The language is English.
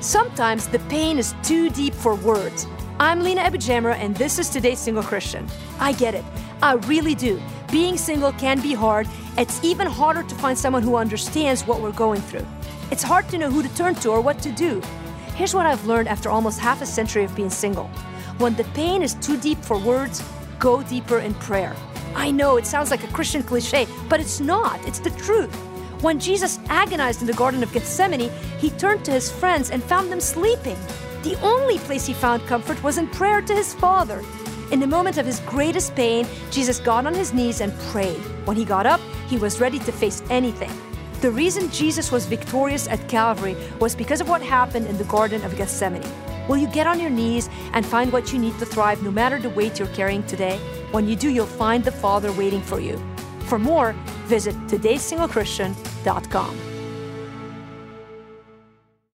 Sometimes the pain is too deep for words. I'm Lina AbuJamra, and this is Today's Single Christian. I get it. I really do. Being single can be hard. It's even harder to find someone who understands what we're going through. It's hard to know who to turn to or what to do. Here's what I've learned after almost half a century of being single. When the pain is too deep for words, go deeper in prayer. I know it sounds like a Christian cliche, but it's not. It's the truth. When Jesus agonized in the Garden of Gethsemane, he turned to his friends and found them sleeping. The only place he found comfort was in prayer to his Father. In the moment of his greatest pain, Jesus got on his knees and prayed. When he got up, he was ready to face anything. The reason Jesus was victorious at Calvary was because of what happened in the Garden of Gethsemane. Will you get on your knees and find what you need to thrive no matter the weight you're carrying today? When you do, you'll find the Father waiting for you. For more, visit todaysinglechristian.com.